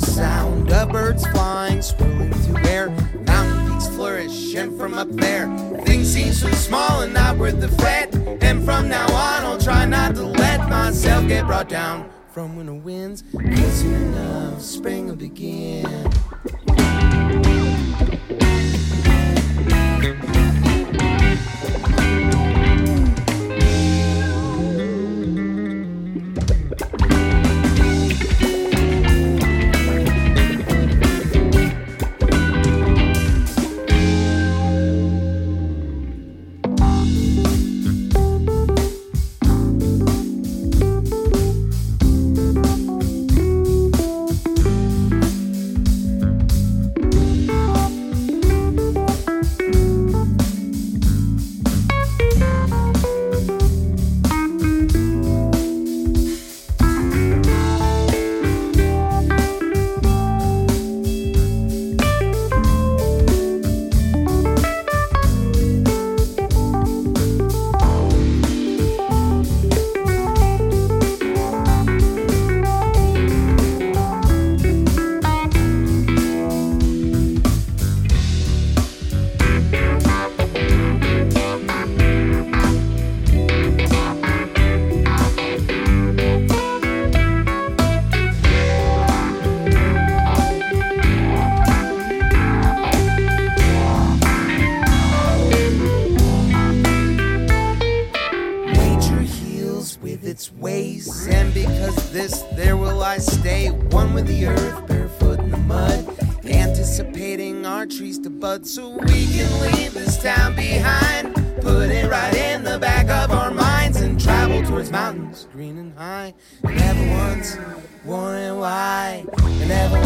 the sound of birds flying, swirling through air. Mountain peaks flourish, and from up there, things seem so small and not worth the fret. And from now on, I'll try not to let myself get brought down from winter winds. Cause soon enough, spring will begin. With the earth, barefoot in the mud, anticipating our trees to bud, so we can leave this town behind, put it right in the back of our minds, and travel towards mountains, green and high. Never once wondering why, never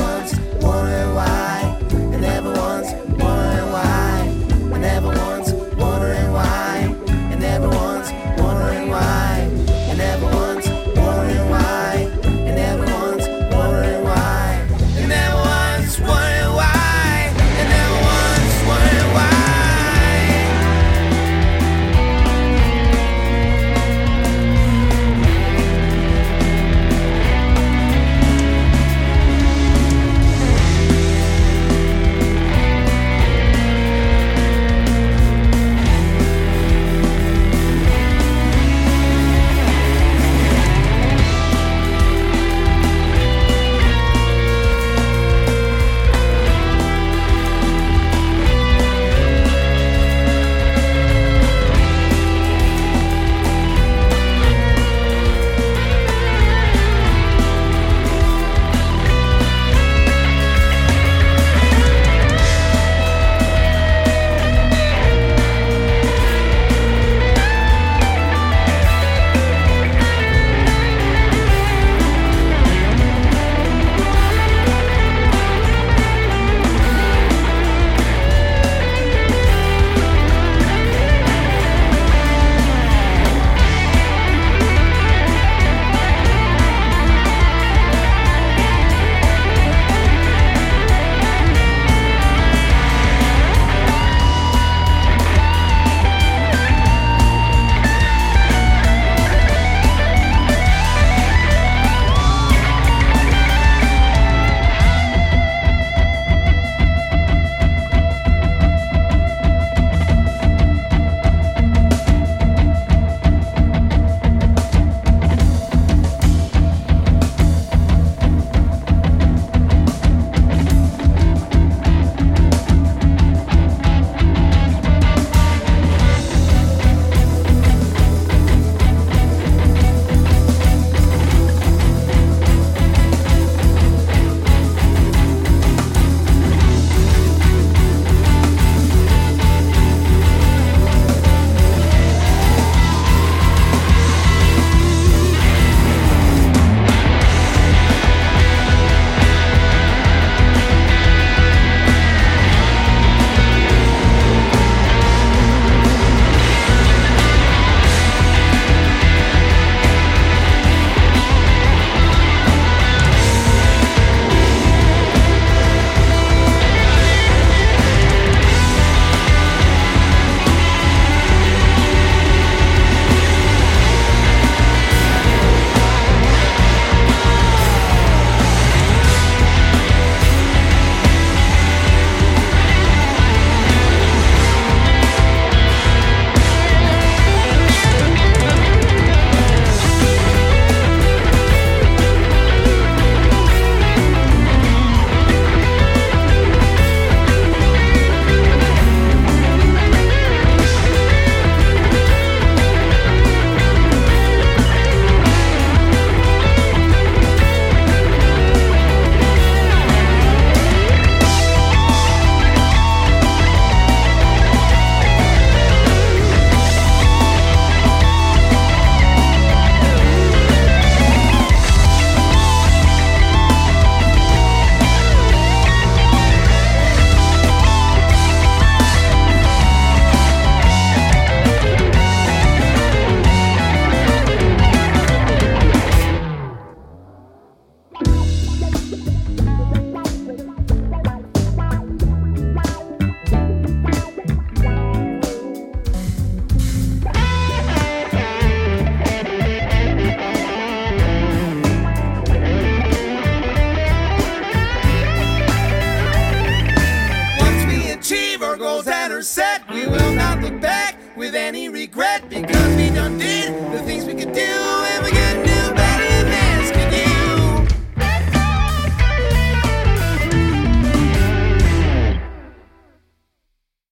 with any regret because we done did the things we could do.